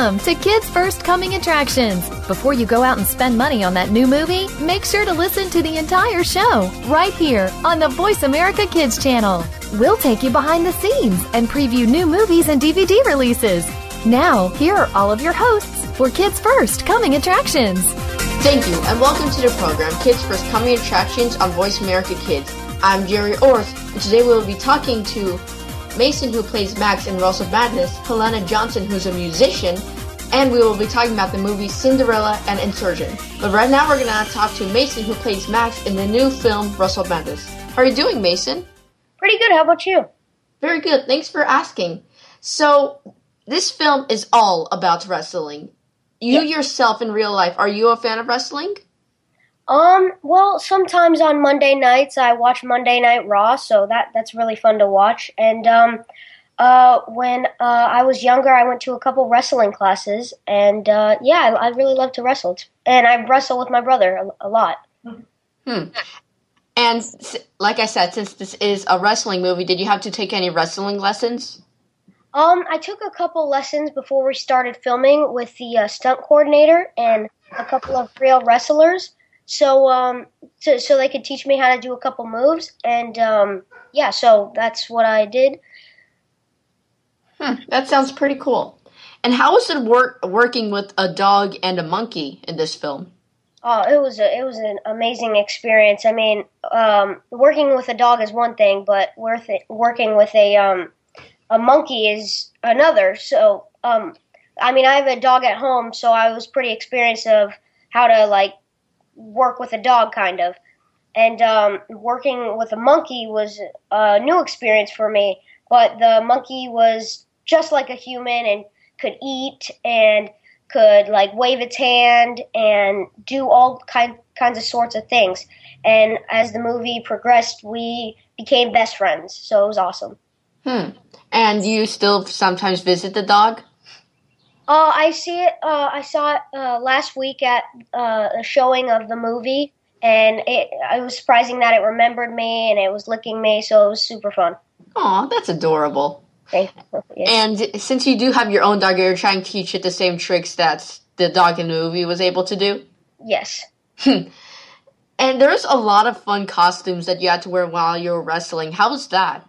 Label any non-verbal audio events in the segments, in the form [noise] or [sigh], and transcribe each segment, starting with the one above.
Welcome to Kids First Coming Attractions. Before you go out and spend money on that new movie, make sure to listen to the entire show right here on the Voice America Kids channel. We'll take you behind the scenes and preview new movies and DVD releases. Now, here are all of your hosts for Kids First Coming Attractions. Thank you, and welcome to the program Kids First Coming Attractions on Voice America Kids. I'm Gerry Orz, and today we will be talking to Mason, who plays Max in Russell Madness, Helena Johnson, who's a musician, and we will be talking about the movie Cinderella and Insurgent. But right now, we're going to talk to Mason, who plays Max in the new film Russell Madness. How are you doing, Mason? Pretty good. How about you? Very good. Thanks for asking. So, this film is all about wrestling. You yourself in real life, are you a fan of wrestling? Um, well, sometimes on Monday nights I watch Monday Night Raw, so that that's really fun to watch. And um, uh, when uh, I was younger, I went to a couple wrestling classes, and uh, yeah, I, I really love to wrestle. And I wrestle with my brother a, a lot. Hmm. And like I said, since this is a wrestling movie, did you have to take any wrestling lessons? Um, I took a couple lessons before we started filming with the uh, stunt coordinator and a couple of real wrestlers. So, um, so, so they could teach me how to do a couple moves, and um, yeah, so that's what I did. Hmm, that sounds pretty cool. And how was it work working with a dog and a monkey in this film? Oh, it was a, it was an amazing experience. I mean, um, working with a dog is one thing, but worth it, working with a um, a monkey is another. So, um, I mean, I have a dog at home, so I was pretty experienced of how to like work with a dog, kind of. And um, working with a monkey was a new experience for me. But the monkey was just like a human and could eat and could like wave its hand and do all kind kinds of sorts of things. And as the movie progressed, we became best friends. So it was awesome. Hmm. And you still sometimes visit the dog? Uh, I see it. Uh, I saw it uh, last week at uh, a showing of the movie, and it, it was surprising that it remembered me and it was licking me. So it was super fun. Aw, that's adorable. Thank you. Yeah. And since you do have your own dog, you're trying to teach it the same tricks that the dog in the movie was able to do? yes. And there's a lot of fun costumes that you had to wear while you were wrestling. How was that?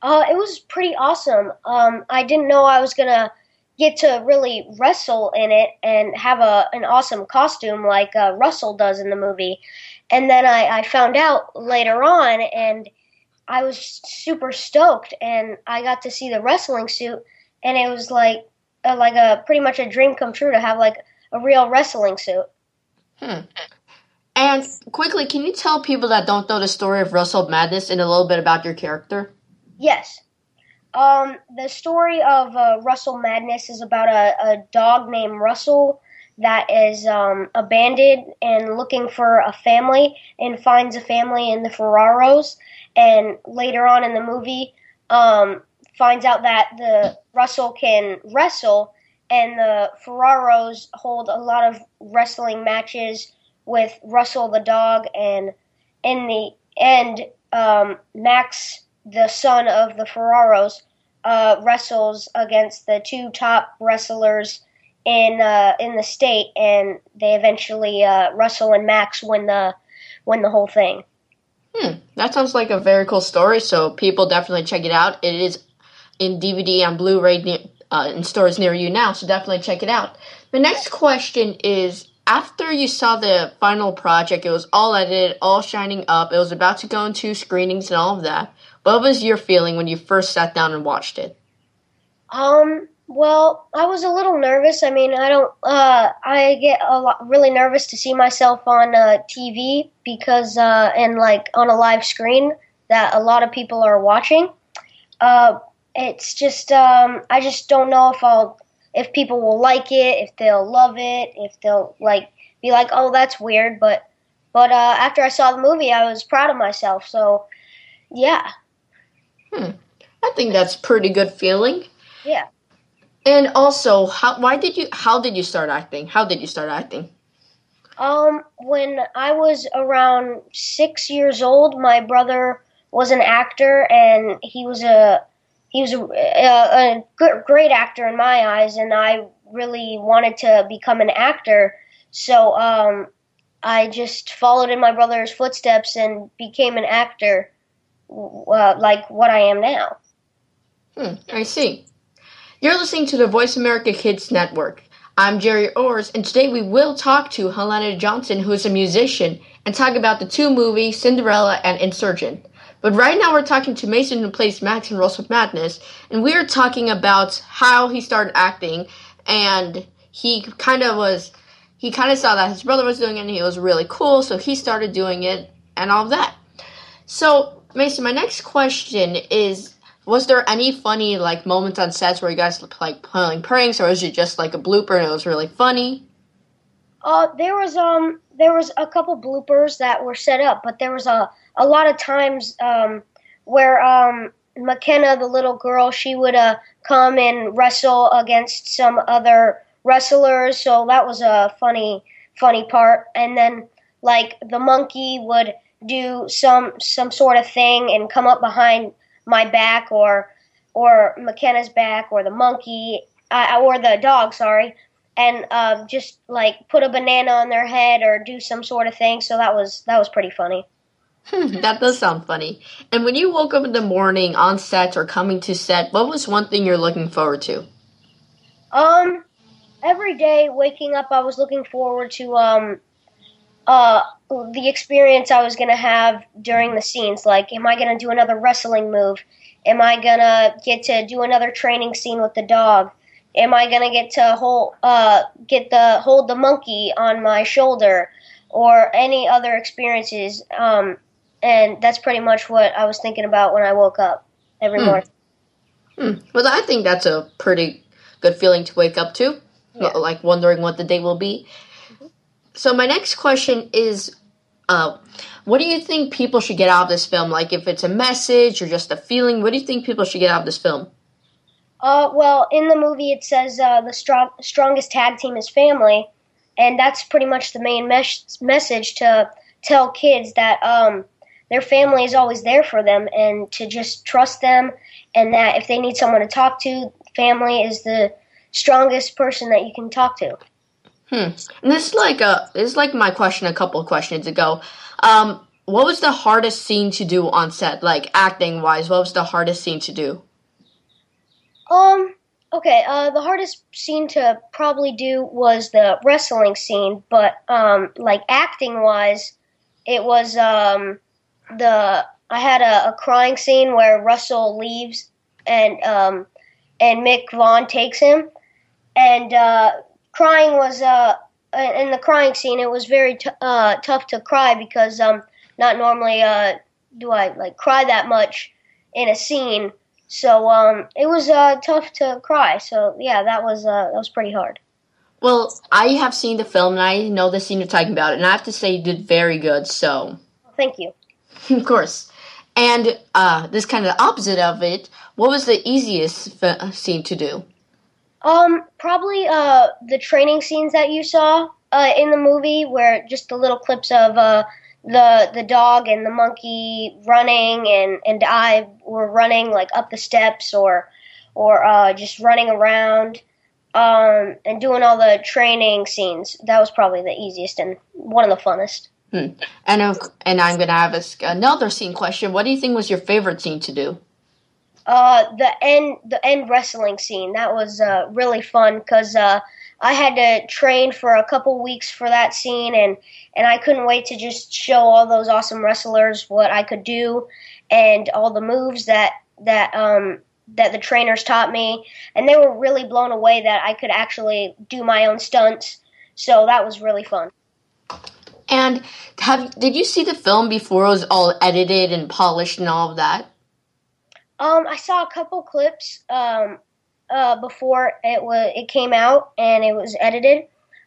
Uh, it was pretty awesome. Um, I didn't know I was gonna get to really wrestle in it and have a an awesome costume like uh, Russell does in the movie. And then I, I found out later on, and I was super stoked. And I got to see the wrestling suit, and it was like uh, like a pretty much a dream come true to have like a real wrestling suit. Hmm. And quickly, can you tell people that don't know the story of Russell Madness and a little bit about your character? Yes. Um, the story of uh, Russell Madness is about a, a dog named Russell that is um, abandoned and looking for a family and finds a family in the Ferraros. And later on in the movie, um, finds out that the Russell can wrestle, and the Ferraros hold a lot of wrestling matches with Russell the dog, and in the end, um, Max, the son of the Ferraros, uh, wrestles against the two top wrestlers in uh, in the state, and they eventually uh, Russell and Max win the win the whole thing. Hmm. That sounds like a very cool story, so people definitely check it out. It is in DVD and Blu-ray uh, in stores near you now, so definitely check it out. The next question is after you saw the final project, it was all edited, all shining up, it was about to go into screenings and all of that. What was your feeling when you first sat down and watched it? Um. Well, I was a little nervous. I mean, I don't. Uh, I get a lot really nervous to see myself on uh, TV because uh, and like on a live screen that a lot of people are watching. Uh, it's just um, I just don't know if I'll if people will like it, if they'll love it, if they'll like be like, oh, that's weird. But but uh, after I saw the movie, I was proud of myself. So yeah, Hmm. I think that's pretty good feeling. yeah. And also, how why did you how did you start acting? How did you start acting? Um, when I was around six years old, my brother was an actor, and he was a he was a, a, a great actor in my eyes, and I really wanted to become an actor. So um, I just followed in my brother's footsteps and became an actor, uh, like what I am now. Hmm, I see. You're listening to the Voice America Kids Network. I'm Gerry Orz, and today we will talk to Helena Johnson, who is a musician, and talk about the two movies, Cinderella and Insurgent. But right now we're talking to Mason, who plays Max in Russell Madness, and we're talking about how he started acting, and he kind of was, he kind of saw that his brother was doing it, and he was really cool, so he started doing it, and all of that. So, Mason, my next question is was there any funny like moments on sets where you guys like playing pranks, or was it just like a blooper and it was really funny? Uh, there was um there was a couple bloopers that were set up, but there was a a lot of times um where um McKenna, the little girl, she would uh come and wrestle against some other wrestlers, so that was a funny funny part. And then like the monkey would do some some sort of thing and come up behind my back or or McKenna's back or the monkey uh, or the dog, sorry, and uh, just like put a banana on their head or do some sort of thing. So that was that was pretty funny. that does sound funny. And when you woke up in the morning on set or coming to set, what was one thing you're looking forward to? Um, every day waking up, I was looking forward to um, uh, the experience I was going to have during the scenes. Like, am I going to do another wrestling move? Am I going to get to do another training scene with the dog? Am I going to get to hold, uh, get the, hold the monkey on my shoulder? Or any other experiences. Um, and that's pretty much what I was thinking about when I woke up every Hmm. morning. Hmm. Well, I think that's a pretty good feeling to wake up to, Yeah. like wondering what the day will be. So my next question is, uh, what do you think people should get out of this film? Like, if it's a message or just a feeling, what do you think people should get out of this film? Uh, well, in the movie it says uh, the strong, strongest tag team is family, and that's pretty much the main mes- message to tell kids that um, their family is always there for them, and to just trust them, and that if they need someone to talk to, family is the strongest person that you can talk to. Hmm. And this is like a this is like my question a couple questions ago. Um, what was the hardest scene to do on set, like acting wise? What was the hardest scene to do? Um. Okay. Uh, the hardest scene to probably do was the wrestling scene, but um, like acting wise, it was um the I had a, a crying scene where Russell leaves and um and Mick Vaughn takes him, and uh, crying was uh in the crying scene it was very t- uh tough to cry because um not normally uh do I like cry that much in a scene so um, it was uh, tough to cry. So yeah, that was uh, that was pretty hard. Well, I have seen the film and I know the scene you're talking about, and I have to say you did very good. So, Thank you. [laughs] of course. And uh, this kind of the opposite of it. What was the easiest f- scene to do? Um, probably uh, the training scenes that you saw uh, in the movie, where just the little clips of uh, the the dog and the monkey running, and and I were running like up the steps or or uh, just running around. Um, and doing all the training scenes, that was probably the easiest and one of the funnest. Hmm. And and I'm gonna have a, another scene question. What do you think was your favorite scene to do? Uh, the end, the end wrestling scene that was uh, really fun because uh, I had to train for a couple weeks for that scene, and and I couldn't wait to just show all those awesome wrestlers what I could do and all the moves that that um that the trainers taught me, and they were really blown away that I could actually do my own stunts. So that was really fun. And have did you see the film before it was all edited and polished and all of that? Um, I saw a couple clips um, uh, before it was it came out and it was edited.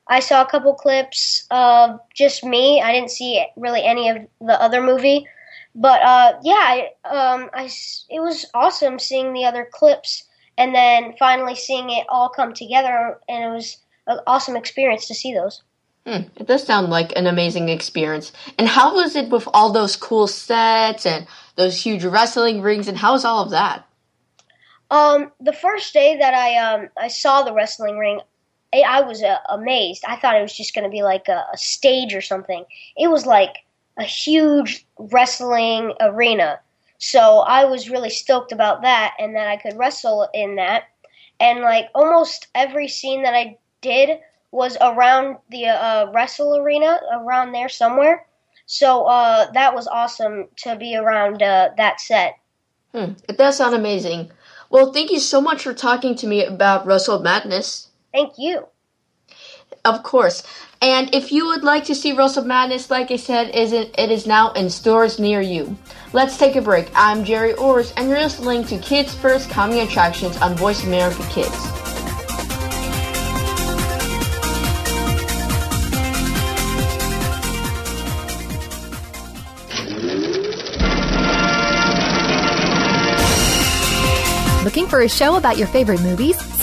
I saw a couple clips of just me. I didn't see really any of the other movie, but uh, yeah, I, um, I it was awesome seeing the other clips and then finally seeing it all come together, and it was an awesome experience to see those. Hmm, it does sound like an amazing experience. And how was it with all those cool sets and those huge wrestling rings? And how was all of that? Um, the first day that I um I saw the wrestling ring, I was uh, amazed. I thought it was just going to be like a, a stage or something. It was like a huge wrestling arena. So I was really stoked about that and that I could wrestle in that. And like almost every scene that I did was around the uh, wrestle arena, around there somewhere. So uh, that was awesome to be around uh, that set. Hmm. It does sound amazing. Well, thank you so much for talking to me about Russell Madness. Thank you. Of course. And if you would like to see Russell Madness, like I said, is it, it is now in stores near you. Let's take a break. I'm Gerry Orz, and you're listening to Kids First Coming Attractions on Voice America Kids. Looking for a show about your favorite movies,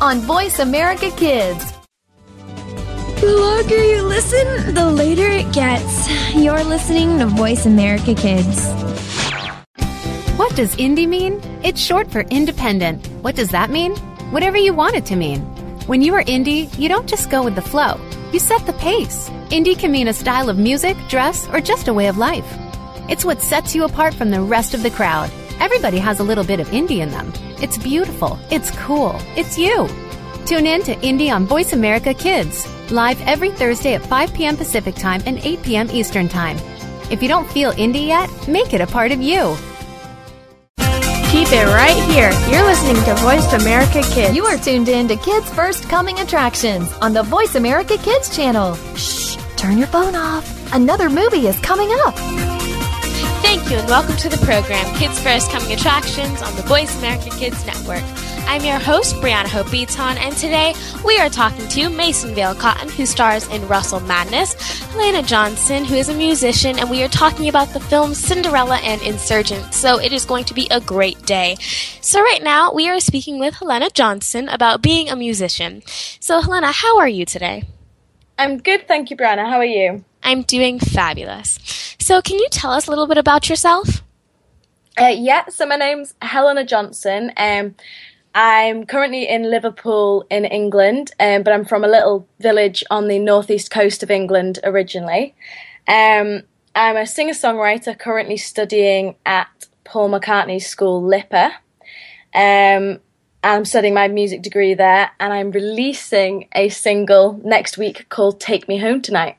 on Voice America Kids. The longer you listen, the later it gets. You're listening to Voice America Kids. What does indie mean? It's short for independent. What does that mean? Whatever you want it to mean. When you are indie, you don't just go with the flow, you set the pace. Indie can mean a style of music, dress, or just a way of life. It's what sets you apart from the rest of the crowd. Everybody has a little bit of indie in them. It's beautiful, it's cool, it's you. Tune in to Indie on Voice America Kids, live every Thursday at 5 p.m. Pacific Time and 8 p.m. Eastern Time. If you don't feel indie yet, make it a part of you. Keep it right here. You're listening to Voice America Kids. You are tuned in to Kids First Coming Attractions on the Voice America Kids channel. Shh, turn your phone off. Another movie is coming up. Thank you and welcome to the program Kids First Coming Attractions on the Voice America Kids Network. I'm your host, Brianna Hope Beaton, and today we are talking to Mason Vale Cotton, who stars in Russell Madness, Helena Johnson, who is a musician, and we are talking about the films Cinderella and Insurgent. So it is going to be a great day. So right now we are speaking with Helena Johnson about being a musician. So Helena, how are you today? I'm good, thank you, Brianna. How are you? I'm doing fabulous. So can you tell us a little bit about yourself? Uh, yeah, so my name's Helena Johnson. Um, I'm currently in Liverpool in England, um, but I'm from a little village on the northeast coast of England originally. Um, I'm a singer songwriter currently studying at Paul McCartney's school, LIPA. Um, I'm studying my music degree there, and I'm releasing a single next week called Take Me Home Tonight.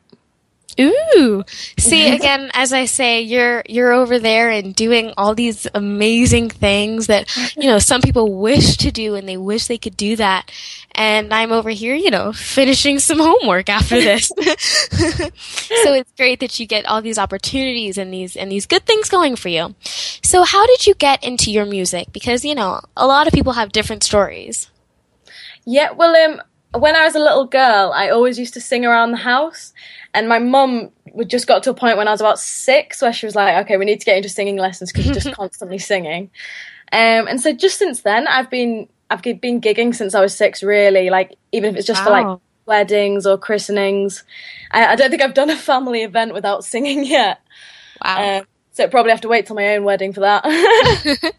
Ooh. See again, as I say, you're you're over there and doing all these amazing things that, you know, some people wish to do and they wish they could do that. And I'm over here, you know, finishing some homework after [laughs] this. [laughs] so it's great that you get all these opportunities and these and these good things going for you. So how did you get into your music? Because, you know, a lot of people have different stories. Yeah, well, um, when I was a little girl, I always used to sing around the house. And my mum just got to a point when I was about six where she was like, okay, we need to get into singing lessons because you're just [laughs] constantly singing. Um, and so just since then, I've been I've been gigging since I was six. Really, like even if it's just wow. for like weddings or christenings. I, I, don't think I've done a family event without singing [laughs] yet. Wow. Um, so probably have to wait till my own wedding for that. [laughs]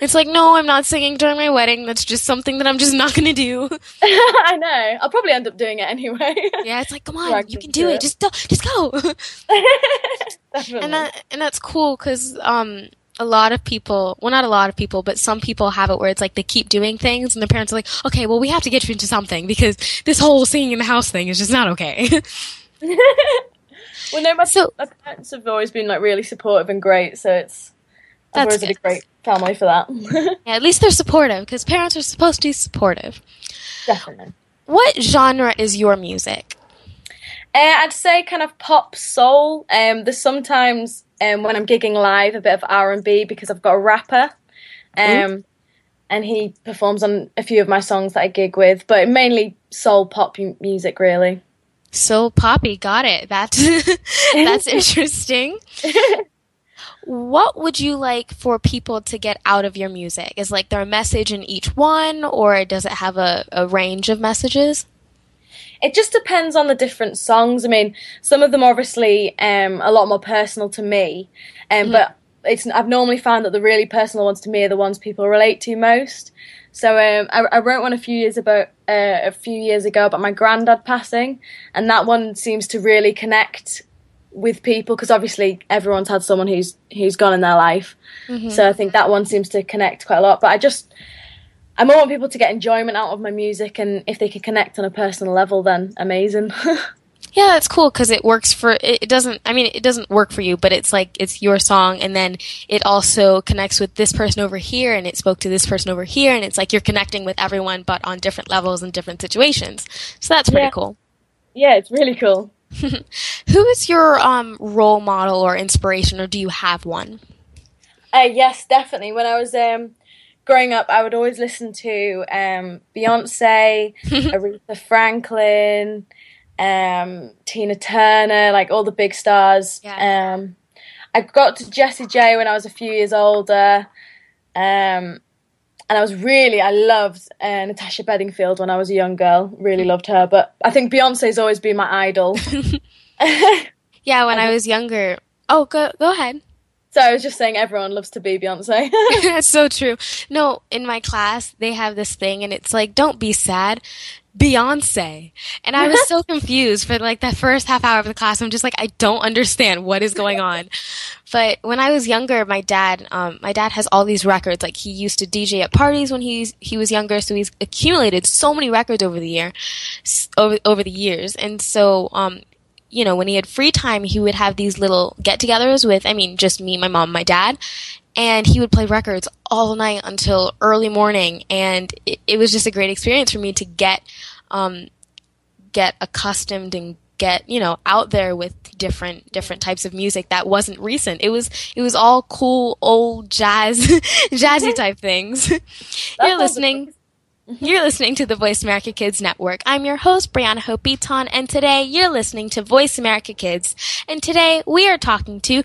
It's like, no, I'm not singing during my wedding. That's just something that I'm just not going to do. [laughs] I know. I'll probably end up doing it anyway. yeah, it's like, come on, you can do it. it. Just, just go. [laughs] and that, and that's cool because um, a lot of people, well, not a lot of people, but some people have it where it's like they keep doing things, and their parents are like, okay, well, we have to get you into something because this whole singing in the house thing is just not okay. [laughs] well, no, my, so, my parents have always been like really supportive and great, so it's I've a great family for that. [laughs] yeah, at least they're supportive because parents are supposed to be supportive. Definitely. What genre is your music? Uh, I'd say kind of pop soul. Um, there's sometimes um, when I'm gigging live a bit of R and B because I've got a rapper. Um, and he performs on a few of my songs that I gig with, but mainly soul pop music, really. Soul poppy, got it. That's [laughs] that's [laughs] interesting. What would you like for people to get out of your music? Is like there a message in each one, or does it have a, a range of messages? It just depends on the different songs. I mean, some of them are obviously um, a lot more personal to me, um, mm-hmm. but it's I've normally found that the really personal ones to me are the ones people relate to most. So um, I, I, wrote one a few years about uh, a few years ago about my granddad passing, and that one seems to really connect with people because obviously everyone's had someone who's who's gone in their life. Mm-hmm. So I think that one seems to connect quite a lot. But I just I more want people to get enjoyment out of my music, and if they can connect on a personal level, then amazing. [laughs] yeah, that's cool because it works for. It doesn't. I mean, it doesn't work for you, but it's like it's your song, and then it also connects with this person over here, and it spoke to this person over here, and it's like you're connecting with everyone, but on different levels and different situations. So that's pretty yeah. cool. Yeah, it's really cool. [laughs] Who is your um, role model or inspiration, or do you have one? Uh, yes, definitely. When I was um, growing up, I would always listen to um, Beyonce, [laughs] Aretha Franklin, um, Tina Turner, like all the big stars. Yeah. Um, I got to Jessie J when I was a few years older. Um, and I was really I loved uh, Natasha Bedingfield when I was a young girl. Really loved her, but I think Beyonce's always been my idol. [laughs] [laughs] yeah, when I was younger. Oh, go go ahead. So I was just saying everyone loves to be Beyonce. [laughs] That's so true. No, in my class they have this thing and it's like don't be sad. Beyonce. And I was so [laughs] confused for like the first half hour of the class. I'm just like, I don't understand what is going on. But when I was younger, my dad, um, my dad has all these records. Like he used to DJ at parties when he's, he was younger. So he's accumulated so many records over the year, over, over the years. And so, um, you know, when he had free time, he would have these little get-togethers with, I mean, just me, my mom, my dad, and he would play records all night until early morning, and it, it was just a great experience for me to get, um, get accustomed and get you know out there with different different types of music that wasn't recent. It was it was all cool old jazz [laughs] jazzy type things. [laughs] You're listening you're listening to the Voice America Kids Network. I'm your host, Brianna Hope Beaton, and today you're listening to Voice America Kids. And today we are talking to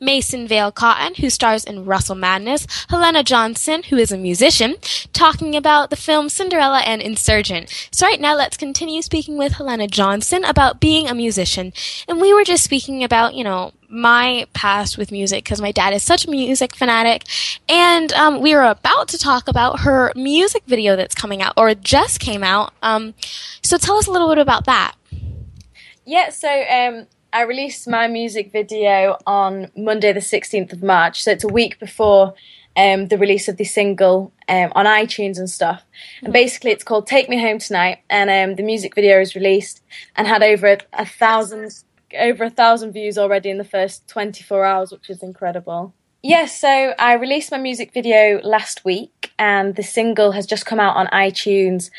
Mason Vale Cotton, who stars in Russell Madness, Helena Johnson, who is a musician, talking about the film Cinderella and Insurgent. So right now let's continue speaking with Helena Johnson about being a musician. And we were just speaking about, you know, my past with music because my dad is such a music fanatic. And um, we were about to talk about her music video that's coming out or just came out. Um, so tell us a little bit about that. Yeah, so um, I released my music video on Monday, the 16th of March. So it's a week before um, the release of the single um, on iTunes and stuff. And basically, it's called Take Me Home Tonight. And um, the music video is released and had over a, a thousand over a thousand views already in the first 24 hours, which is incredible. Yes, yeah, so I released my music video last week, and the single has just come out on iTunes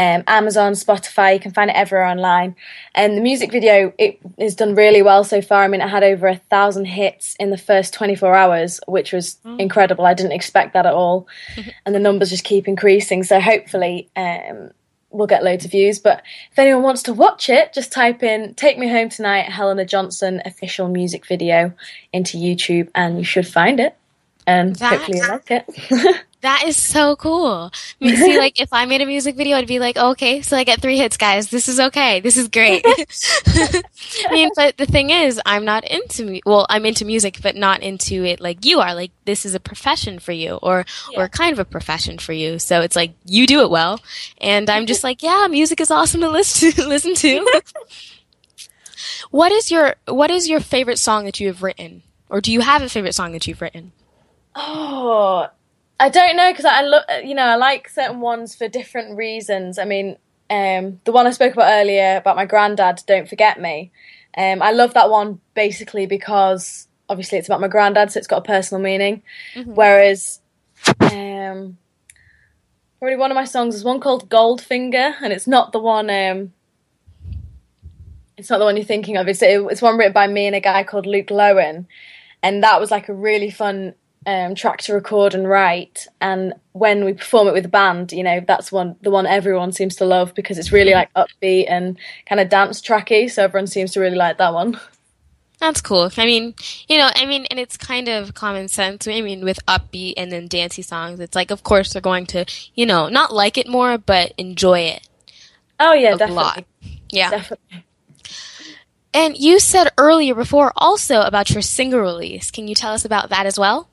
um, Amazon, Spotify. You can find it everywhere online. And the music video it has done really well so far. I mean, it had over a thousand hits in the first 24 hours, which was mm. incredible. I didn't expect that at all, [laughs] and the numbers just keep increasing. So hopefully. Um, we'll get loads of views. But if anyone wants to watch it, just type in Take Me Home Tonight, Helena Johnson official music video into YouTube and you should find it. And that, hopefully you like it. [laughs] That is so cool. See, [laughs] like, if I made a music video, I'd be like, oh, okay, so I get three hits, guys. This is okay. This is great. [laughs] [laughs] I mean, but the thing is, I'm not into, well, I'm into music, but not into it like you are. Like, this is a profession for you, or, yeah. or kind of a profession for you. So it's like, you do it well. And I'm just like, yeah, music is awesome to listen to. listen to. what is your, what is your favorite song that you have written? Or do you have a favorite song that you've written? Oh, I don't know because I look, you know, I like certain ones for different reasons. I mean, um, the one I spoke about earlier about my granddad, "Don't Forget Me." Um, I love that one basically because obviously it's about my granddad, so it's got a personal meaning. Mm-hmm. Whereas, um, probably one of my songs is one called Goldfinger, and it's not the one. Um, it's not the one you're thinking of. It's it's one written by me and a guy called Luke Lowen, and that was like a really fun um, track to record and write. And when we perform it with a band, you know, that's one the one everyone seems to love because it's really like upbeat and kind of dance tracky. So everyone seems to really like that one. That's cool. I mean, you know, I mean, and it's kind of common sense. I mean, with upbeat and then dancey songs, it's like, of course, they're going to, you know, not like it more, but enjoy it. Oh yeah, definitely. lot. Yeah. Definitely. And you said earlier before also about your single release. Can you tell us about that as well?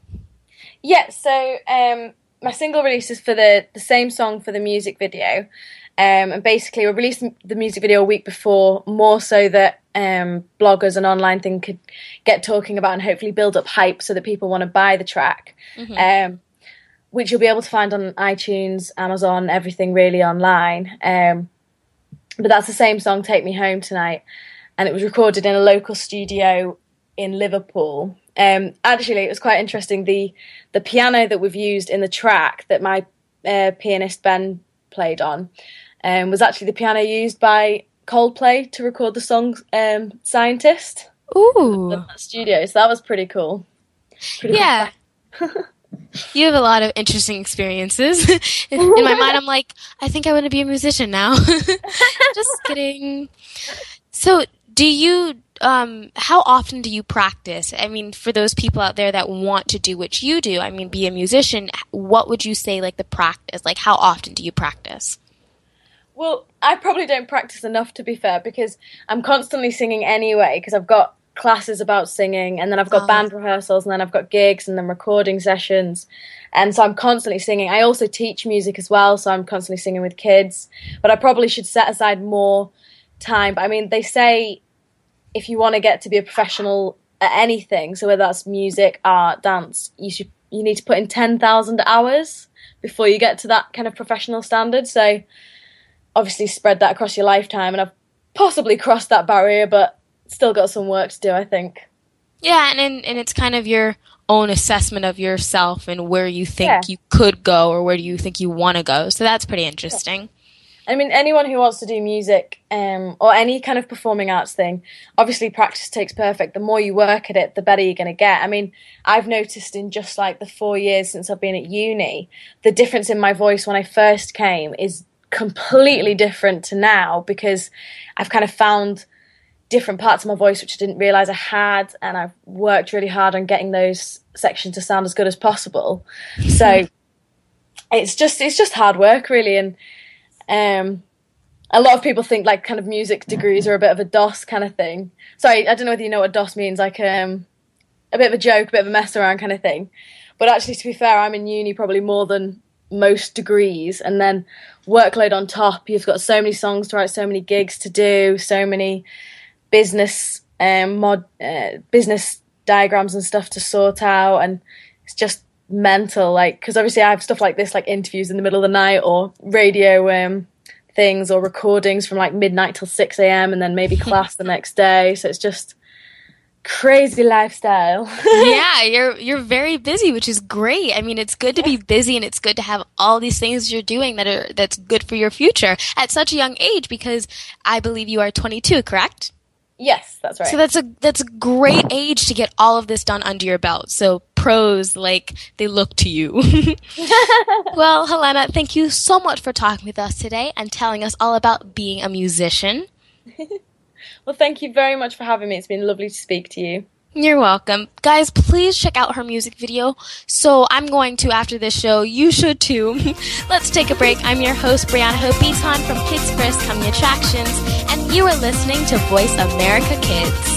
Yeah, so um, my single release is for the, the same song for the music video. Um, and basically, we released the music video a week before, more so that um, bloggers and online thing could get talking about and hopefully build up hype so that people want to buy the track. Um, which you'll be able to find on iTunes, Amazon, everything really online. Um, but that's the same song, Take Me Home Tonight. And it was recorded in a local studio in Liverpool. Um, actually, it was quite interesting. The the piano that we've used in the track that my uh, pianist Ben played on um, was actually the piano used by Coldplay to record the song um, "Scientist" Ooh. studio. So that was pretty cool. Pretty Yeah. [laughs] you have a lot of interesting experiences. [laughs] In my mind, I'm like, I think I want to be a musician now. [laughs] Just kidding. So, do you, um, how often do you practice? I mean, for those people out there that want to do what you do, I mean, be a musician, what would you say, like, the practice? Like, how often do you practice? Well, I probably don't practice enough to be fair because I'm constantly singing anyway because I've got classes about singing and then I've got Oh. band rehearsals and then I've got gigs and then recording sessions. And so I'm constantly singing. I also teach music as well, so I'm constantly singing with kids. But I probably should set aside more time. But I mean, they say if you want to get to be a professional at anything, so whether that's music, art, dance, you should you need to put in 10,000 hours before you get to that kind of professional standard. So obviously spread that across your lifetime and I've possibly crossed that barrier but still got some work to do I think. Yeah, and, and, and it's kind of your own assessment of yourself and where you think Yeah. you could go or where do you think you want to go. So, that's pretty interesting. I mean anyone who wants to do music um, or any kind of performing arts thing, obviously practice takes perfect. The more you work at it, the better you're going to get. I mean, I've noticed in just like the 4 years since I've been at uni, the difference in my voice when I first came is completely different to now because I've kind of found different parts of my voice which I didn't realize I had, and I've worked really hard on getting those sections to sound as good as possible. So [laughs] it's just it's just hard work really, and um, a lot of people think like kind of music degrees are a bit of a DOS kind of thing. Sorry, I don't know whether you know what DOS means, like um, a bit of a joke, a bit of a mess around kind of thing. But actually, to be fair, I'm in uni probably more than most degrees, and then workload on top. You've got so many songs to write, so many gigs to do, so many business um, mod uh, business diagrams and stuff to sort out, and it's just mental. Like because obviously I have stuff like this, like interviews in the middle of the night or radio um, things or recordings from like midnight till six a.m. and then maybe [laughs] class the next day. So it's just crazy lifestyle. [laughs] yeah, you're you're very busy, which is great. I mean, it's good to be busy and it's good to have all these things you're doing that are that's good for your future at such a young age because I believe you are 22, correct? yes, that's right. So that's a that's a great age to get all of this done under your belt. So pros like they look to you. [laughs] [laughs] well, Helena, thank you so much for talking with us today and telling us all about being a musician. [laughs] well, thank you very much for having me. It's been lovely to speak to you. You're welcome. Guys, please check out her music video. So I'm going to after this show. You should too. Let's take a break. I'm your host, Brianna Hope-Beaton from Kids First Coming Attractions, and you are listening to Voice America Kids.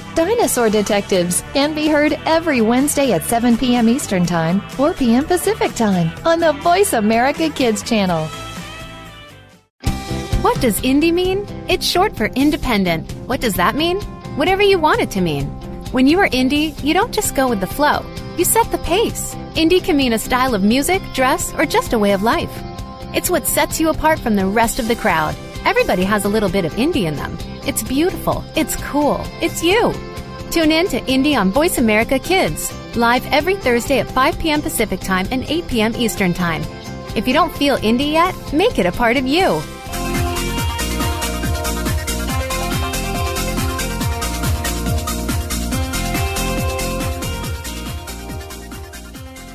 Dinosaur Detectives can be heard every Wednesday at 7 p.m. Eastern Time, 4 p.m. Pacific Time on the Voice America Kids channel. What does indie mean? It's short for independent. What does that mean? whatever you want it to mean. When you are indie, you don't just go with the flow, you set the pace. Indie can mean a style of music, dress, or just a way of life. It's what sets you apart from the rest of the crowd. Everybody has a little bit of indie in them. It's beautiful, it's cool, it's you. Tune in to Indie on Voice America Kids, live every Thursday at 5 p.m. Pacific Time and 8 p.m. Eastern Time. If you don't feel indie yet, make it a part of you.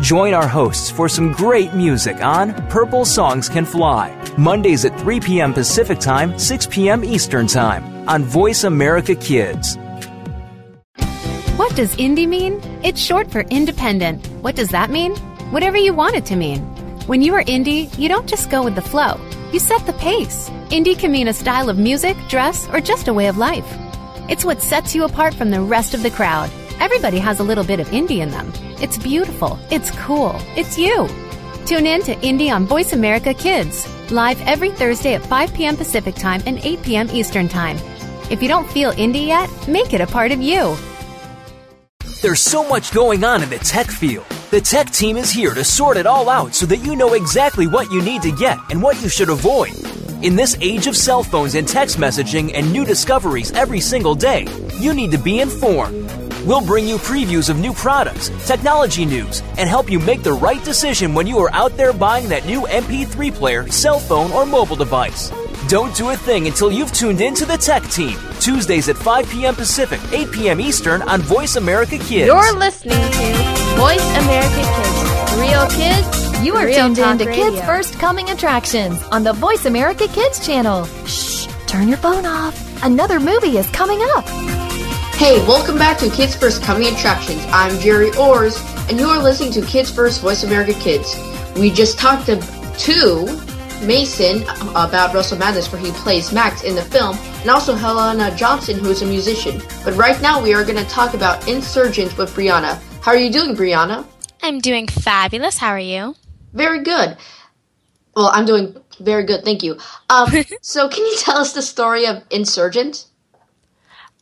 Join our hosts for some great music on Purple Songs Can Fly, Mondays at 3 p.m. Pacific Time, 6 p.m. Eastern Time on Voice America Kids. What does indie mean? It's short for independent. What does that mean? Whatever you want it to mean. When you are indie, you don't just go with the flow, you set the pace. Indie can mean a style of music, dress, or just a way of life. It's what sets you apart from the rest of the crowd. Everybody has a little bit of indie in them. It's beautiful, it's cool, it's you. Tune in to Indie on Voice America Kids, live every Thursday at 5 p.m. Pacific Time and 8 p.m. Eastern Time. If you don't feel indie yet, make it a part of you. There's so much going on in the tech field. The tech team is here to sort it all out so that you know exactly what you need to get and what you should avoid. In this age of cell phones and text messaging and new discoveries every single day, you need to be informed. We'll bring you previews of new products, technology news, and help you make the right decision when you are out there buying that new MP3 player, cell phone, or mobile device. Don't do a thing until you've tuned in to the Tech Team. Tuesdays at 5 p.m. Pacific, 8 p.m. Eastern on Voice America Kids. You're listening to Voice America Kids. Real kids. You are Real tuned in to Radio. Kids First Coming Attractions on the Voice America Kids channel. Shh, turn your phone off. Another movie is coming up. Hey, welcome back to Kids First Coming Attractions. I'm Gerry Orz, and you are listening to Kids First Voice America Kids. We just talked to, to Mason about Russell Madness, where he plays Max in the film, and also Helena Johnson, who is a musician. But right now, we are going to talk about Insurgent with Brianna. How are you doing, Brianna? I'm doing fabulous. How are you? Very good. Well, I'm doing very good, thank you. Um, [laughs] so, can you tell us the story of Insurgent?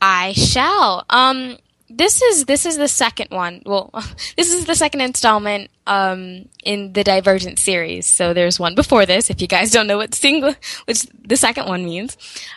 I shall. Um, this is this is the second one. Well, [laughs] this is the second installment um, in the Divergent series. So there's one before this. If you guys don't know what single, [laughs] which the second one means,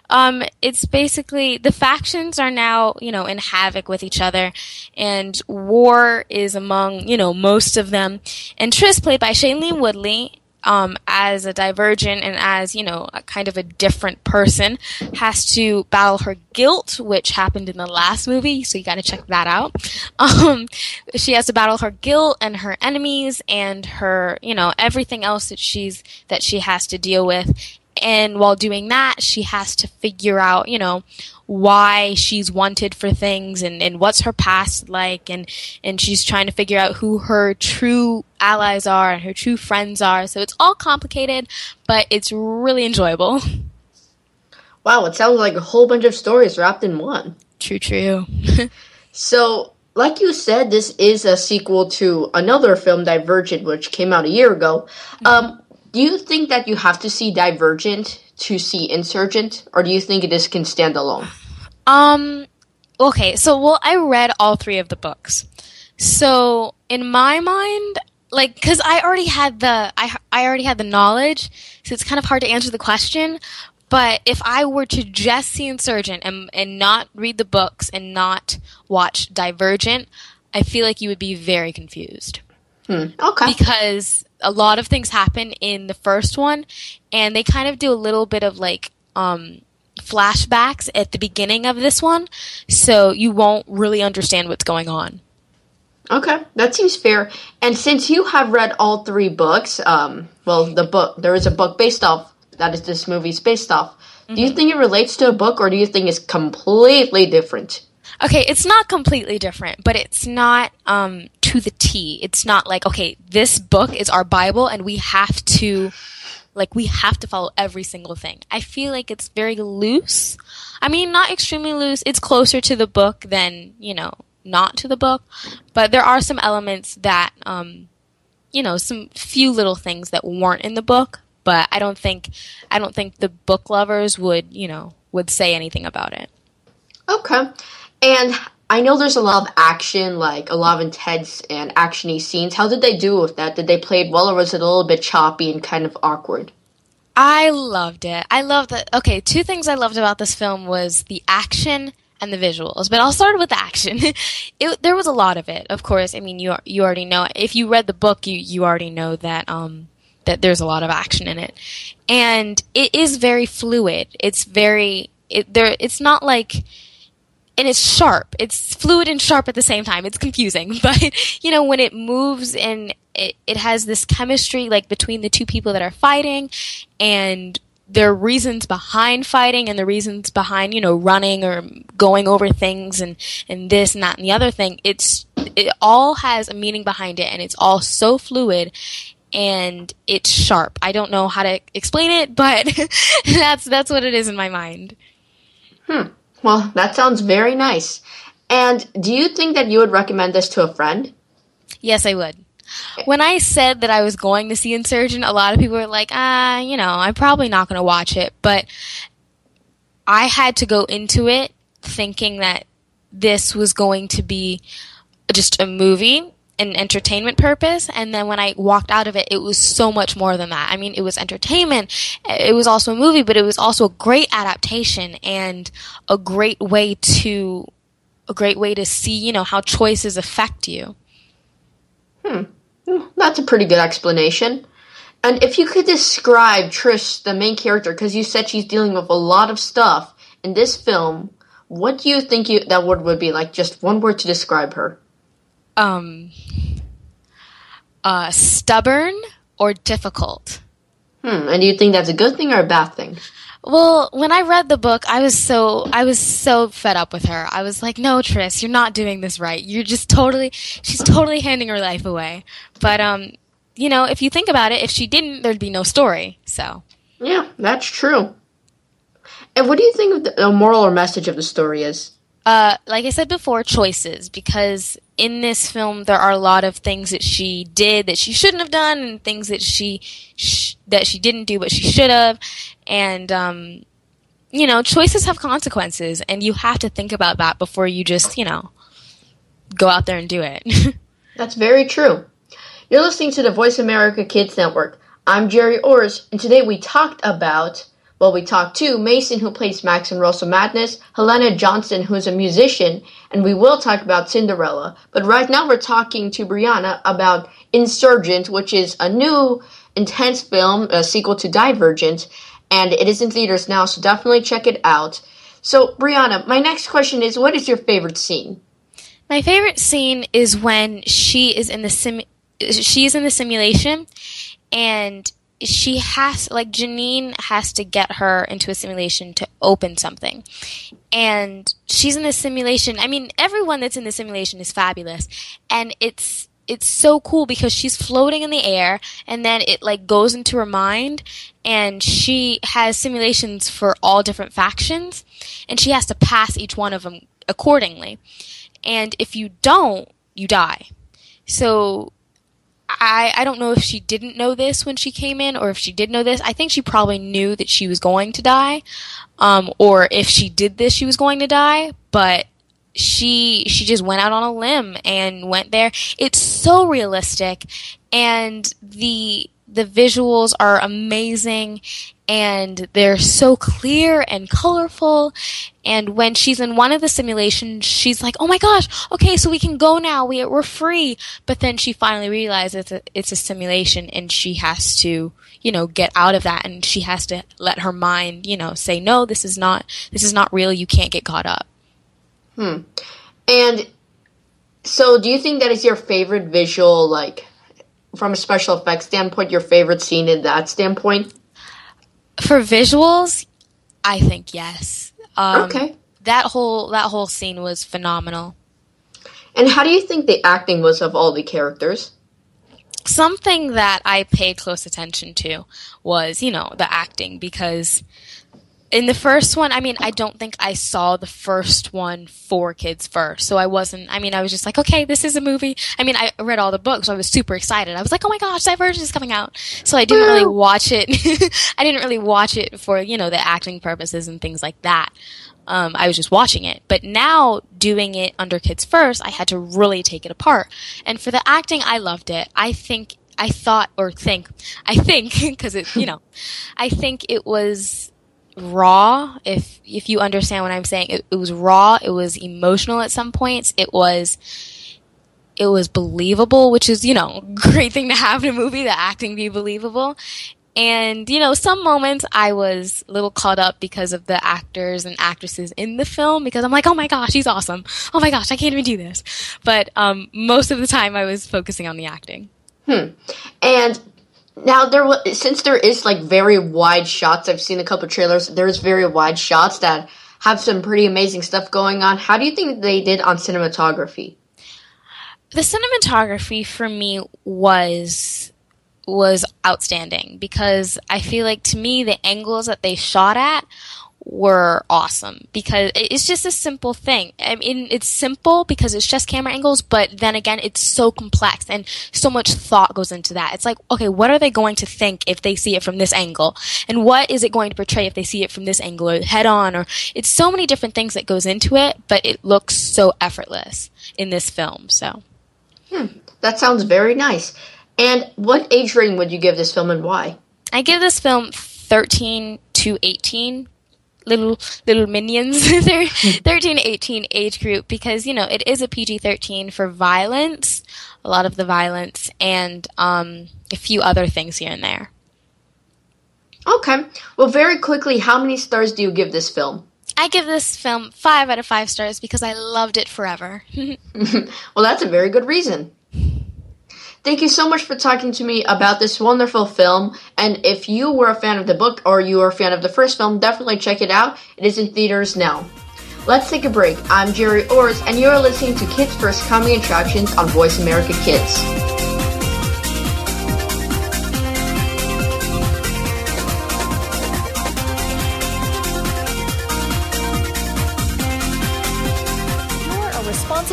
um, it's basically the factions are now you know in havoc with each other, and war is among you know most of them. And Tris, played by Shailene Woodley, um, as a divergent and as you know a kind of a different person has to battle her guilt which happened in the last movie so you got to check that out. [laughs] Um, she has to battle her guilt and her enemies and her you know everything else that she's that she has to deal with and while doing that she has to figure out you know why she's wanted for things and, and what's her past like and and she's trying to figure out who her true allies are and her true friends are so it's all complicated but it's really enjoyable [laughs] Wow, it sounds like a whole bunch of stories wrapped in one. true true [laughs] So, like you said, this is a sequel to another film, Divergent, which came out a year ago. Um, do you think that you have to see Divergent to see Insurgent, or do you think it just can stand alone? Um, okay, so well, I read all three of the books. So in my mind, like, cause I already had the, I, I already had the knowledge, so it's kind of hard to answer the question. But if I were to just see Insurgent and, and not read the books and not watch Divergent, I feel like you would be very confused. Hmm. Okay. Because a lot of things happen in the first one, and they kind of do a little bit of like um, flashbacks at the beginning of this one, so you won't really understand what's going on. Okay, that seems fair. And since you have read all three books, um, well, the book there is a book based off that is this movie's based off. Mm-hmm. Do you think it relates to a book, or do you think it's completely different? Okay, it's not completely different, but it's not um, to the T. It's not like okay, this book is our Bible, and we have to like we have to follow every single thing. I feel like it's very loose. I mean, not extremely loose. It's closer to the book than you know not to the book, but there are some elements that, um, you know, some few little things that weren't in the book. But I don't think, I don't think the book lovers would, you know, would say anything about it. Okay, and I know there's a lot of action, like a lot of intense and actiony scenes. How did they do with that? Did they play it well, or was it a little bit choppy and kind of awkward? I loved it. I loved it. Okay, two things I loved about this film was the action and the visuals. But I'll start with the action. [laughs] it, there was a lot of it, of course. I mean, you you already know. If you read the book, you you already know that um that there's a lot of action in it, and it is very fluid. It's very it there. It's not like. And it's sharp. It's fluid and sharp at the same time. It's confusing, [laughs] but you know when it moves and it, it has this chemistry like between the two people that are fighting, and there are reasons behind fighting and the reasons behind, you know, running or going over things and, and this and that and the other thing. It's, it all has a meaning behind it and it's all so fluid and it's sharp. I don't know how to explain it, but [laughs] that's, that's what it is in my mind. Hmm. Well, that sounds very nice. And do you think that you would recommend this to a friend? Yes, I would. When I said that I was going to see Insurgent, a lot of people were like, ah, you know, I'm probably not going to watch it. But I had to go into it thinking that this was going to be just a movie an entertainment purpose and then when I walked out of it it was so much more than that. I mean it was entertainment, it was also a movie, but it was also a great adaptation and a great way to a great way to see, you know, how choices affect you. Hmm. That's a pretty good explanation. And if you could describe Tris, the main character, because you said she's dealing with a lot of stuff in this film, what do you think you, that word would be? Like just one word to describe her. Um, uh, stubborn or difficult. Hmm. And do you think that's a good thing or a bad thing? Well, when I read the book, I was so I was so fed up with her. I was like, "No, Tris, you're not doing this right. You're just totally she's totally handing her life away." But um, you know, if you think about it, if she didn't, there'd be no story. So Yeah, that's true. And what do you think the moral or message of the story is? Uh, like I said before, choices. Because in this film, there are a lot of things that she did that she shouldn't have done, and things that she sh- that she didn't do but she should have. And um, you know, choices have consequences, and you have to think about that before you just, you know, go out there and do it. [laughs] That's very true. You're listening to the Voice America Kids Network. I'm Gerry Orz, and today we talked about well, we talked to Mason, who plays Max in Russell Madness, Helena Johnson, who is a musician, and we will talk about Cinderella. But right now we're talking to Brianna about Insurgent, which is a new, intense film, a sequel to Divergent, and it is in theaters now, so definitely check it out. So, Brianna, my next question is what is your favorite scene? My favorite scene is when she is in the sim she is in the simulation and she has like Jeanine has to get her into a simulation to open something. And she's in the simulation. I mean, everyone that's in the simulation is fabulous. And it's it's so cool because she's floating in the air and then it like goes into her mind and she has simulations for all different factions and she has to pass each one of them accordingly. And if you don't, you die. So I, I don't know if she didn't know this when she came in or if she did know this. I think she probably knew that she was going to die. Um, or if she did this, she was going to die, but she, she just went out on a limb and went there. It's so realistic and the, the visuals are amazing and they're so clear and colorful. And when she's in one of the simulations, she's like, "Oh my gosh, okay, so we can go now. We, we're free." But then she finally realizes it's a, it's a simulation, and she has to, you know, get out of that, and she has to let her mind, you know, say, "No, this is not this is not real. You can't get caught up." Hmm. And so, do you think that is your favorite visual, like from a special effects standpoint, your favorite scene in that standpoint? For visuals, I think yes. Um, okay. That whole that whole scene was phenomenal. And how do you think the acting was of all the characters? Something that I paid close attention to was, you know, the acting because in the first one, I mean, I don't think I saw the first one for kids first. So I wasn't, I mean, I was just like, okay, this is a movie. I mean, I read all the books, so I was super excited. I was like, oh my gosh, Divergent is coming out. So I didn't really watch it. [laughs] I didn't really watch it for, you know, the acting purposes and things like that. Um, I was just watching it. But now doing it under kids first, I had to really take it apart. And for the acting, I loved it. I think I thought or think I think [laughs] because it you know [laughs] I think it was raw if if you understand what i'm saying it, it, was raw it was emotional at some points it was it was believable which is you know [laughs] great thing to have in a movie the acting be believable. And you know some moments i was a little caught up because of the actors and actresses in the film because i'm like oh my gosh he's awesome. Oh my gosh i can't even do this. But um, most of the time i was focusing on the acting. Hmm. And now there was since there is like very wide shots. I've seen a couple trailers. There's very wide shots that have some pretty amazing stuff going on. How do you think they did on cinematography? The cinematography for me was was outstanding because I feel like to me the angles that they shot at were awesome because it's just a simple thing. I mean, it's simple because it's just camera angles, but then again, it's so complex and so much thought goes into that. It's like, okay, what are they going to think if they see it from this angle? And what is it going to portray if they see it from this angle or head on? Or it's so many different things that goes into it, but it looks so effortless in this film. So, hmm, that sounds very nice. And what age rating would you give this film and why? I give this film 13 to 18 little little minions [laughs] they're 13 18 age group because you know it is a pg-13 for violence a lot of the violence and um, a few other things here and there. Okay. Well very quickly how many stars do you give this film? I give this film five out of five stars because i loved it forever. [laughs] [laughs] Well that's a very good reason Thank you so much for talking to me about this wonderful film. And if you were a fan of the book or you are a fan of the first film, definitely check it out. It is in theaters now. Let's take a break. I'm Gerry Orz, and you're listening to Kids First Coming Attractions on Voice America Kids.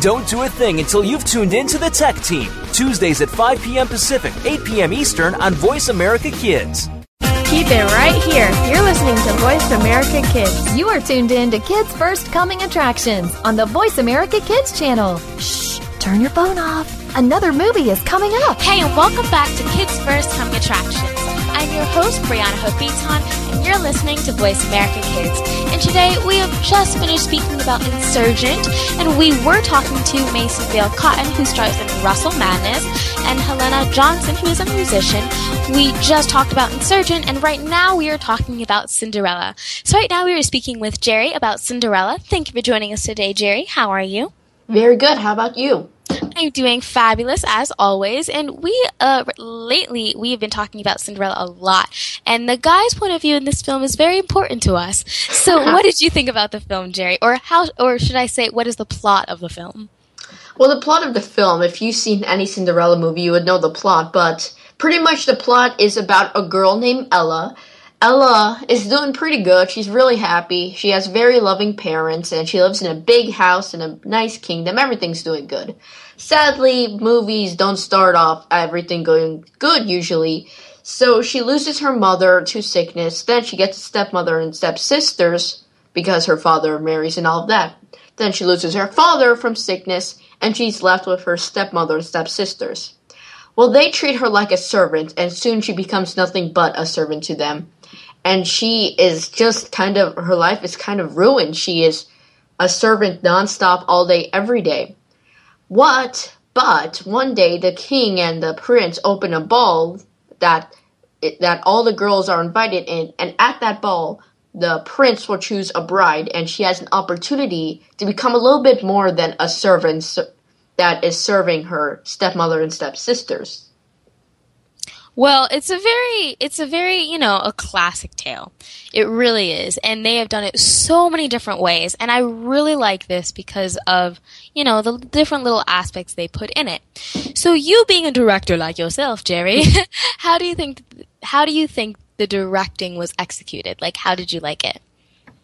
Don't do a thing until you've tuned in to the Tech Team. Tuesdays at 5 p.m. Pacific, 8 p.m. Eastern on Voice America Kids. Keep it right here. You're listening to Voice America Kids. You are tuned in to Kids First Coming Attractions on the Voice America Kids channel. Shh, turn your phone off. Another movie is coming up. Hey, and welcome back to Kids First Coming Attractions. I'm your host, Brianna Hope and you're listening to Voice America Kids. And today we have just finished speaking about Insurgent, and we were talking to Mason Vale Cotton, who stars in Russell Madness, and Helena Johnson, who is a musician. We just talked about Insurgent, and right now we are talking about Cinderella. So right now we are speaking with Gerry about Cinderella. Thank you for joining us today, Gerry. How are you? Very good. How about you? I'm doing fabulous as always, and we uh lately we have been talking about Cinderella a lot, and the guy's point of view in this film is very important to us. So, [laughs] what did you think about the film, Gerry, or how, or should I say, what is the plot of the film? Well, the plot of the film, if you've seen any Cinderella movie, you would know the plot, but pretty much the plot is about a girl named Ella Ella is doing pretty good. She's really happy. She has very loving parents and she lives in a big house in a nice kingdom. Everything's doing good. Sadly, movies don't start off everything going good usually. So she loses her mother to sickness. Then she gets a stepmother and stepsisters because her father marries and all of that. Then she loses her father from sickness and she's left with her stepmother and stepsisters. Well, they treat her like a servant and soon she becomes nothing but a servant to them and she is just kind of her life is kind of ruined. She is a servant nonstop all day, every day. What? But one day the king and the prince open a ball that that all the girls are invited in, and at that ball, the prince will choose a bride, and she has an opportunity to become a little bit more than a servant that is serving her stepmother and stepsisters. Well, it's a very, it's a very, you know, a classic tale. It really is. And they have done it so many different ways. And I really like this because of, you know, the different little aspects they put in it. So you being a director like yourself, Gerry, [laughs] how do you think, how do you think the directing was executed? Like, how did you like it?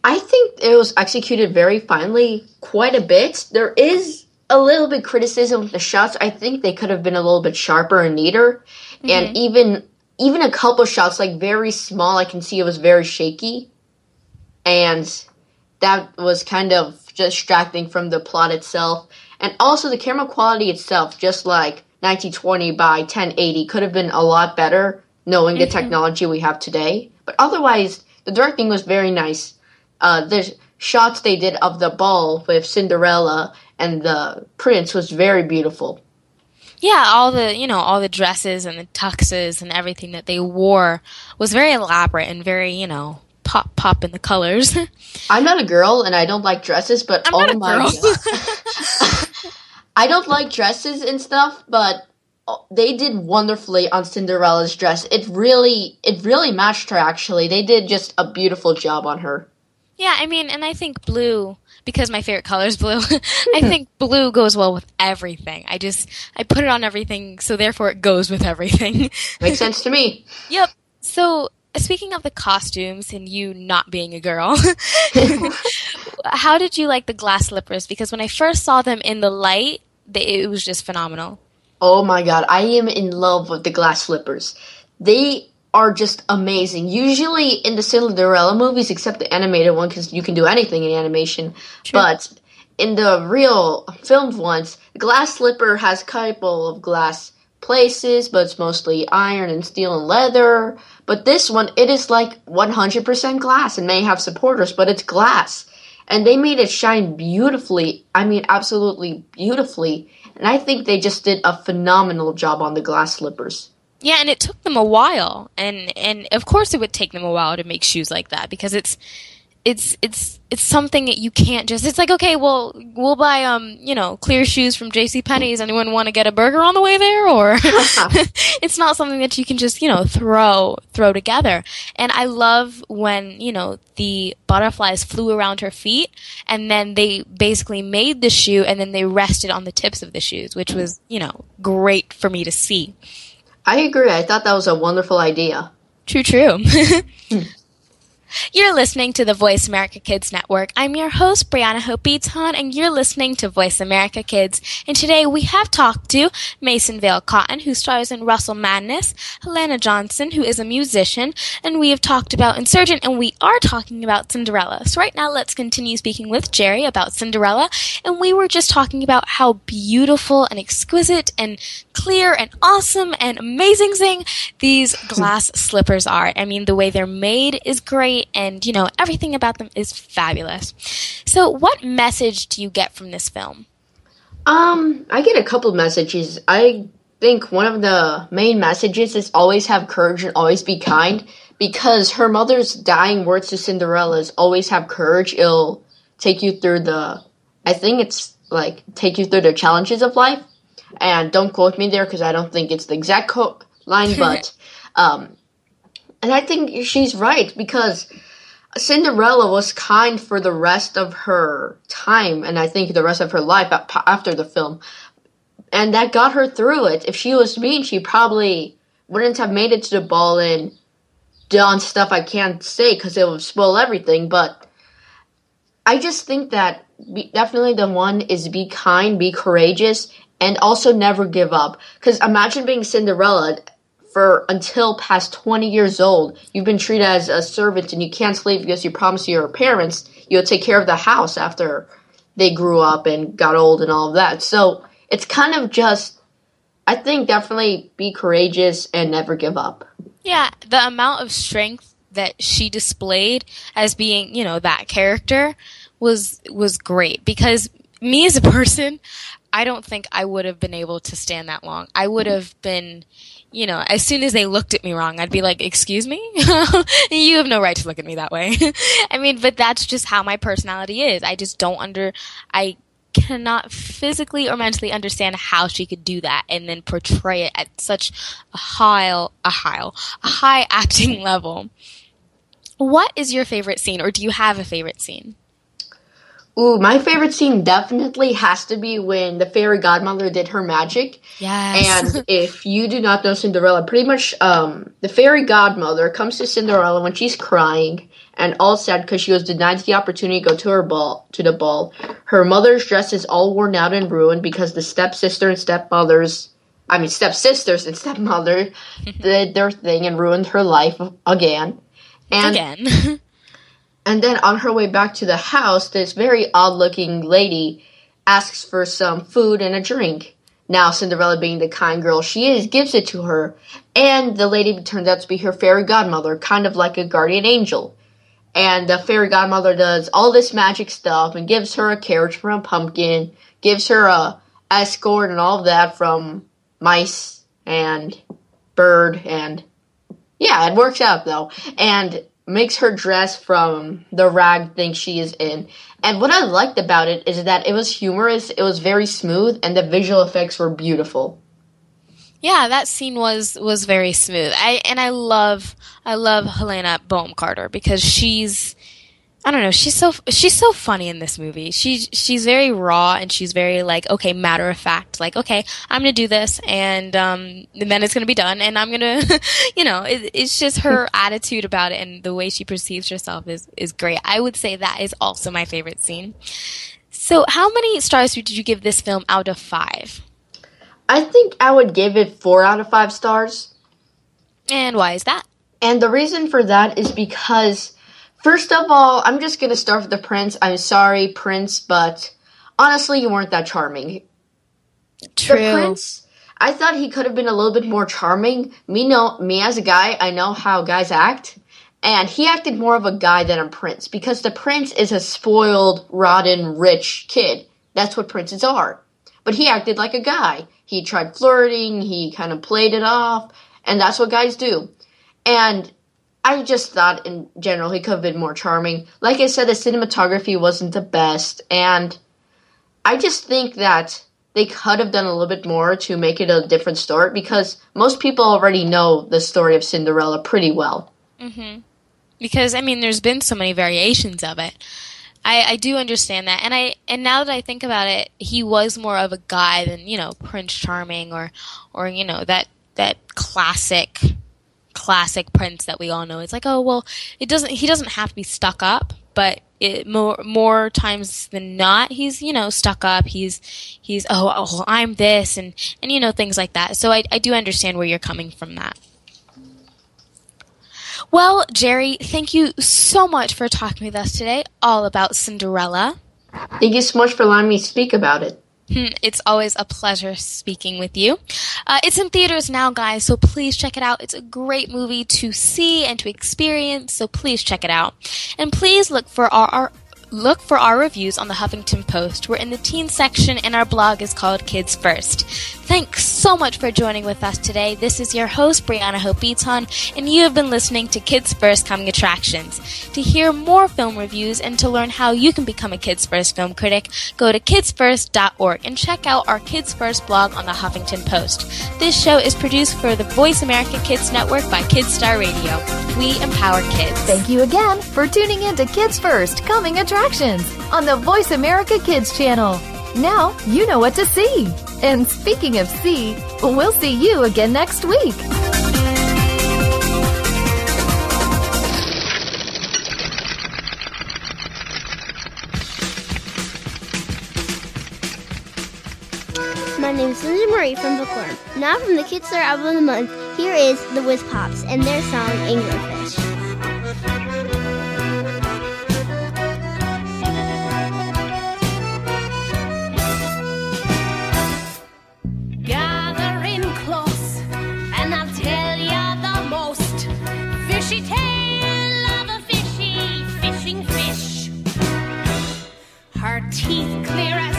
I think it was executed very finely, quite a bit. There is a little bit criticism of the shots. I think they could have been a little bit sharper and neater. Mm-hmm. And even even a couple shots like very small, I can see it was very shaky. And that was kind of distracting from the plot itself. And also the camera quality itself, just like 1920 by 1080, could have been a lot better knowing mm-hmm. the technology we have today. But otherwise, the directing was very nice. Uh, the shots they did of the ball with Cinderella and the prince was very beautiful. Yeah, all the you know all the dresses and the tuxes and everything that they wore was very elaborate and very you know pop pop in the colors. [laughs] I'm not a girl and I don't like dresses, but I'm oh my god. [laughs] [laughs] I don't like dresses and stuff, but uh, they did wonderfully on Cinderella's dress. It really it really matched her actually. They did just a beautiful job on her. Yeah, I mean, and I think blue because my favorite color is blue. [laughs] I hmm. think blue goes well with everything. I just I put it on everything, so therefore it goes with everything. [laughs] Makes sense to me. Yep. So speaking of the costumes and you not being a girl, [laughs] how did you like the glass slippers? Because when I first saw them in the light, they, it was just phenomenal. Oh my god, I am in love with the glass slippers. They are just amazing. Usually in the Cinderella movies, except the animated one, because you can do anything in animation. True. But in the real filmed ones, the glass slipper has a couple of glass places, but it's mostly iron and steel and leather. But this one, it is like 100% glass and may have supporters, but it's glass. And they made it shine beautifully. I mean, absolutely beautifully. And I think they just did a phenomenal job on the glass slippers. Yeah, and it took them a while, and and of course it would take them a while to make shoes like that because it's it's it's it's something that you can't just it's like okay well we'll buy um you know clear shoes from jc penney's. Anyone want to get a burger on the way there? Or [laughs] [laughs] it's not something that you can just you know throw throw together. And i love when you know the butterflies flew around her feet and then they basically made the shoe and then they rested on the tips of the shoes which was you know great for me to see I agree. I thought that was a wonderful idea. True, true. [laughs] You're listening to the Voice America Kids Network. I'm your host, Brianna Hope and you're listening to Voice America Kids. And today we have talked to Mason Vale Cotton, who stars in Russell Madness, Helena Johnson, who is a musician, and we have talked about Insurgent, and we are talking about Cinderella. So right now let's continue speaking with Gerry about Cinderella, and we were just talking about how beautiful and exquisite and clear and awesome and amazing thing these glass [laughs] slippers are. I mean, the way they're made is great and, you know, everything about them is fabulous. So, what message do you get from this film? Um, I get a couple messages. I think one of the main messages is always have courage and always be kind because her mother's dying words to Cinderella is always have courage. It'll take you through the, I think it's like take you through the challenges of life. And don't quote me there because I don't think it's the exact line, [laughs] but um, and I think she's right because Cinderella was kind for the rest of her time, and I think the rest of her life after the film. And that got her through it. If she was mean, she probably wouldn't have made it to the ball and done stuff I can't say because it would spoil everything. But I just think that be, definitely the one is be kind, be courageous, and also never give up. Because imagine being Cinderella for until past 20 years old, you've been treated as a servant and you can't sleep because you promised your parents you'll take care of the house after they grew up and got old and all of that. So it's kind of just, I think definitely be courageous and never give up. Yeah, the amount of strength that she displayed as being, you know, that character was was great because me as a person, I don't think I would have been able to stand that long. I would have been, you know, as soon as they looked at me wrong, I'd be like, excuse me? [laughs] you have no right to look at me that way. [laughs] I mean, but that's just how my personality is. I just don't under, I cannot physically or mentally understand how she could do that and then portray it at such a high, a high, a high [laughs] acting level. What is your favorite scene or do you have a favorite scene? Ooh, my favorite scene definitely has to be when the fairy godmother did her magic. Yes. And [laughs] if you do not know Cinderella, pretty much um, the fairy godmother comes to Cinderella when she's crying and all sad because she was denied the opportunity to go to her ball to the ball. Her mother's dress is all worn out and ruined because the stepsister and stepmothers I mean stepsisters and stepmother [laughs] did their thing and ruined her life again. And again. [laughs] And then on her way back to the house, this very odd looking lady asks for some food and a drink. Now, Cinderella, being the kind girl she is, gives it to her, and the lady turns out to be her fairy godmother, kind of like a guardian angel. And the fairy godmother does all this magic stuff and gives her a carriage from a pumpkin, gives her a escort and all of that from mice and bird and yeah, it works out though. And makes her dress from the rag thing she is in. And what I liked about it is that it was humorous, it was very smooth, and the visual effects were beautiful. Yeah, that scene was was very smooth. I and I love I love Helena Bonham Carter because she's I don't know. She's so she's so funny in this movie. She's she's very raw and she's very like okay, matter of fact. Like okay, I'm gonna do this and um and then it's gonna be done and I'm gonna [laughs] you know it, it's just her [laughs] attitude about it and the way she perceives herself is is great. I would say that is also my favorite scene. So how many stars did you give this film out of five? I think I would give it four out of five stars. And why is that? And the reason for that is because First of all, I'm just gonna start with the prince. I'm sorry, Prince, but honestly, you weren't that charming. True. The prince, I thought he could have been a little bit more charming. Me know me as a guy, I know how guys act, and he acted more of a guy than a prince because the prince is a spoiled, rotten, rich kid. That's what princes are. But he acted like a guy. He tried flirting. He kind of played it off, and that's what guys do. And I just thought in general he could have been more charming. Like I said, the cinematography wasn't the best, and I just think that they could have done a little bit more to make it a different story because most people already know the story of Cinderella pretty well. Mm-hmm. Because I mean, there's been so many variations of it. I, I do understand that, and I and now that I think about it, he was more of a guy than you know Prince Charming or or you know that that classic classic prince that we all know. It's like, oh well, it doesn't. He doesn't have to be stuck up, but it, more more times than not, he's you know stuck up. He's he's oh, oh I'm this and and you know things like that. So I I do understand where you're coming from that. Well, Gerry, thank you so much for talking with us today all about Cinderella. Thank you so much for allowing me to speak about it. Hmm, it's always a pleasure speaking with you. Uh, it's in theaters now, guys, so please check it out. It's a great movie to see and to experience, so please check it out. And please look for our, our look for our reviews on the Huffington Post. We're in the teen section, and our blog is called Kids First. Thanks so much for joining with us today. This is your host, Brianna Hope Beaton, and you have been listening to Kids First Coming Attractions. To hear more film reviews and to learn how you can become a Kids First film critic, go to kidsfirst.org and check out our Kids First blog on the Huffington Post. This show is produced for the Voice America Kids Network by Kidstar Radio. We empower kids. Thank you again for tuning in to Kids First Coming Attractions on the Voice America Kids channel. Now you know what to see. And speaking of see, we'll see you again next week. My name is Lindsay Marie from Bookworm. Now from the Kidstar Album of the Month, here is the Whiz Pops and their song Anglerfish. Teeth clear as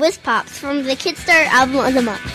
Whiz Pops from the Kidstar album of the month.